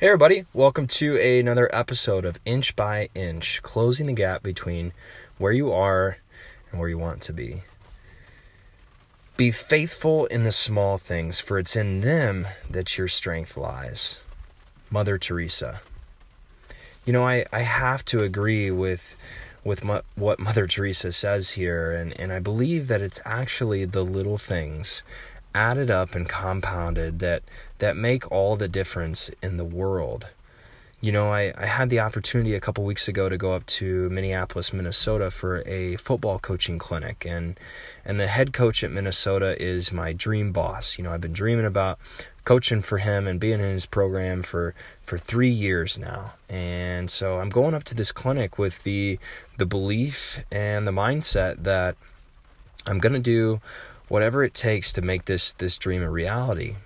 Hey, everybody, welcome to another episode of Inch by Inch, closing the gap between where you are and where you want to be. Be faithful in the small things, for it's in them that your strength lies. Mother Teresa. You know, I, I have to agree with with what Mother Teresa says here, and, and I believe that it's actually the little things added up and compounded that that make all the difference in the world. You know, I, I had the opportunity a couple weeks ago to go up to Minneapolis, Minnesota for a football coaching clinic and and the head coach at Minnesota is my dream boss. You know, I've been dreaming about coaching for him and being in his program for for 3 years now. And so I'm going up to this clinic with the the belief and the mindset that I'm going to do whatever it takes to make this this dream a reality.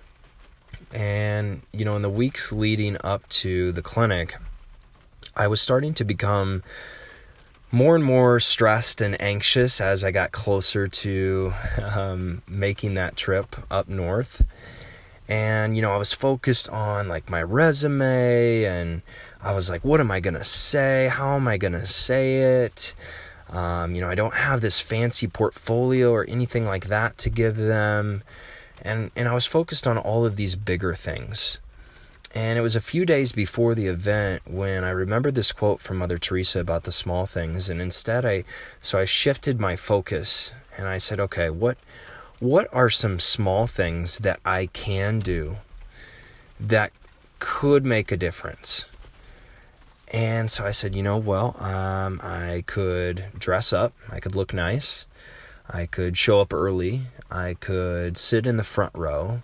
And you know, in the weeks leading up to the clinic, I was starting to become more and more stressed and anxious as I got closer to um, making that trip up north. And, you know, I was focused on like my resume and I was like, what am I going to say? How am I going to say it? Um, you know, I don't have this fancy portfolio or anything like that to give them. And, and I was focused on all of these bigger things. And it was a few days before the event when I remembered this quote from Mother Teresa about the small things. And instead, I, so I shifted my focus and I said, okay, what, what are some small things that I can do that could make a difference? And so I said, you know, well, um, I could dress up, I could look nice, I could show up early, I could sit in the front row,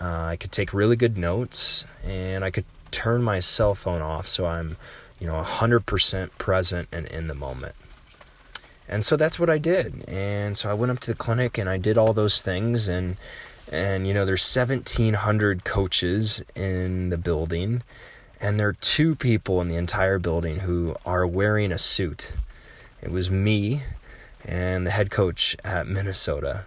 uh, I could take really good notes, and I could turn my cell phone off so I'm, you know, 100% present and in the moment. And so that's what I did. And so I went up to the clinic and I did all those things. And and you know there's 1700 coaches in the building and there are two people in the entire building who are wearing a suit. It was me and the head coach at Minnesota.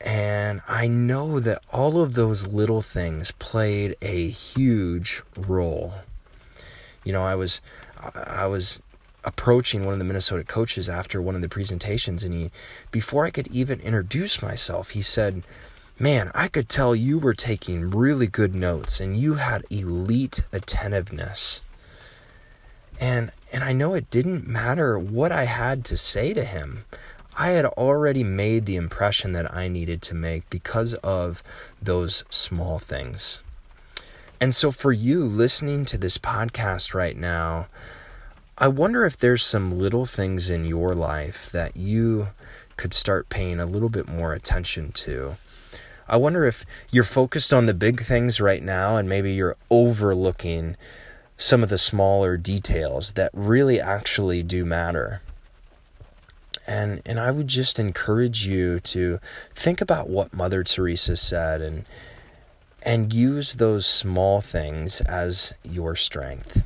And I know that all of those little things played a huge role. You know, I was I was approaching one of the Minnesota coaches after one of the presentations and he before I could even introduce myself, he said, man, I could tell you were taking really good notes and you had elite attentiveness. And and I know it didn't matter what I had to say to him. I had already made the impression that I needed to make because of those small things. And so for you listening to this podcast right now, I wonder if there's some little things in your life that you could start paying a little bit more attention to I wonder if you're focused on the big things right now and maybe you're overlooking some of the smaller details that really actually do matter. And and I would just encourage you to think about what Mother Teresa said and and use those small things as your strength.